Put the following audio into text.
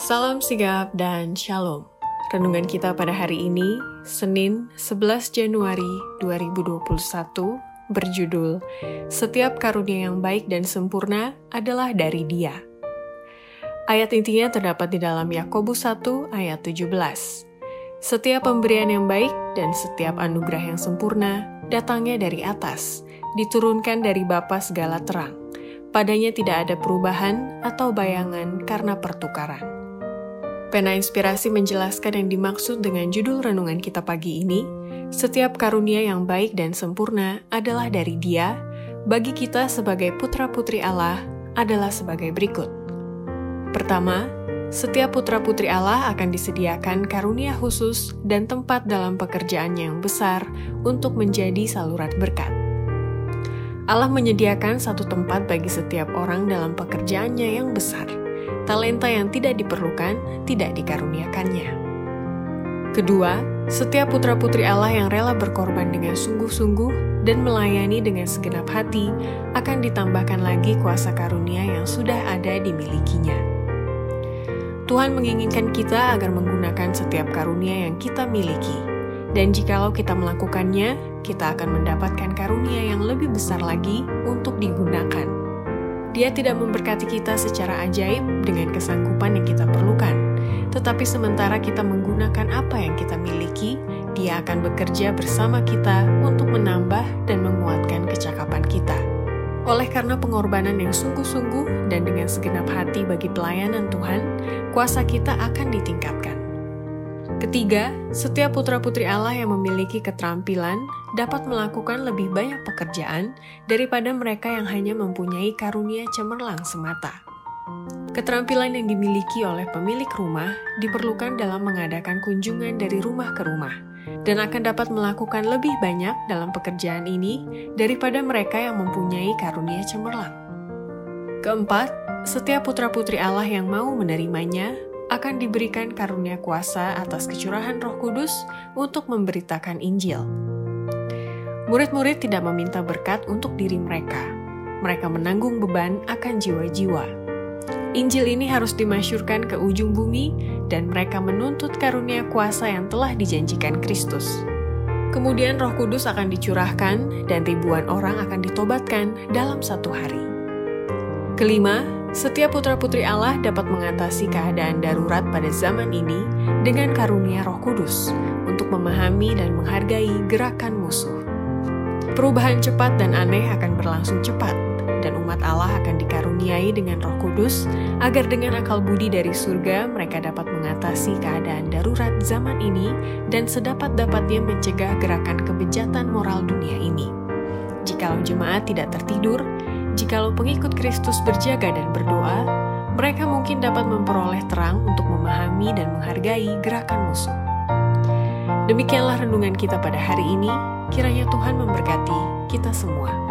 Salam sigap dan shalom. Renungan kita pada hari ini, Senin 11 Januari 2021, berjudul Setiap karunia yang baik dan sempurna adalah dari Dia. Ayat intinya terdapat di dalam Yakobus 1 ayat 17. Setiap pemberian yang baik dan setiap anugerah yang sempurna datangnya dari atas, diturunkan dari Bapa segala terang. Padanya tidak ada perubahan atau bayangan karena pertukaran. Pena Inspirasi menjelaskan yang dimaksud dengan judul renungan kita pagi ini, setiap karunia yang baik dan sempurna adalah dari Dia, bagi kita sebagai putra-putri Allah adalah sebagai berikut. Pertama, setiap putra-putri Allah akan disediakan karunia khusus dan tempat dalam pekerjaannya yang besar untuk menjadi saluran berkat. Allah menyediakan satu tempat bagi setiap orang dalam pekerjaannya yang besar – talenta yang tidak diperlukan tidak dikaruniakannya. Kedua, setiap putra-putri Allah yang rela berkorban dengan sungguh-sungguh dan melayani dengan segenap hati akan ditambahkan lagi kuasa karunia yang sudah ada dimilikinya. Tuhan menginginkan kita agar menggunakan setiap karunia yang kita miliki, dan jikalau kita melakukannya, kita akan mendapatkan karunia yang lebih besar lagi untuk digunakan dia tidak memberkati kita secara ajaib dengan kesanggupan yang kita perlukan, tetapi sementara kita menggunakan apa yang kita miliki, Dia akan bekerja bersama kita untuk menambah dan menguatkan kecakapan kita. Oleh karena pengorbanan yang sungguh-sungguh dan dengan segenap hati bagi pelayanan Tuhan, kuasa kita akan ditingkatkan. Ketiga, setiap putra-putri Allah yang memiliki keterampilan dapat melakukan lebih banyak pekerjaan daripada mereka yang hanya mempunyai karunia cemerlang semata. Keterampilan yang dimiliki oleh pemilik rumah diperlukan dalam mengadakan kunjungan dari rumah ke rumah, dan akan dapat melakukan lebih banyak dalam pekerjaan ini daripada mereka yang mempunyai karunia cemerlang. Keempat, setiap putra-putri Allah yang mau menerimanya akan diberikan karunia kuasa atas kecurahan Roh Kudus untuk memberitakan Injil. Murid-murid tidak meminta berkat untuk diri mereka. Mereka menanggung beban akan jiwa-jiwa. Injil ini harus dimasyurkan ke ujung bumi dan mereka menuntut karunia kuasa yang telah dijanjikan Kristus. Kemudian Roh Kudus akan dicurahkan dan ribuan orang akan ditobatkan dalam satu hari. Kelima, setiap putra-putri Allah dapat mengatasi keadaan darurat pada zaman ini dengan karunia Roh Kudus untuk memahami dan menghargai gerakan musuh. Perubahan cepat dan aneh akan berlangsung cepat, dan umat Allah akan dikaruniai dengan Roh Kudus agar dengan akal budi dari surga mereka dapat mengatasi keadaan darurat zaman ini dan sedapat-dapatnya mencegah gerakan kebejatan moral dunia ini. Jikalau jemaat tidak tertidur, Jikalau pengikut Kristus berjaga dan berdoa, mereka mungkin dapat memperoleh terang untuk memahami dan menghargai gerakan musuh. Demikianlah renungan kita pada hari ini. Kiranya Tuhan memberkati kita semua.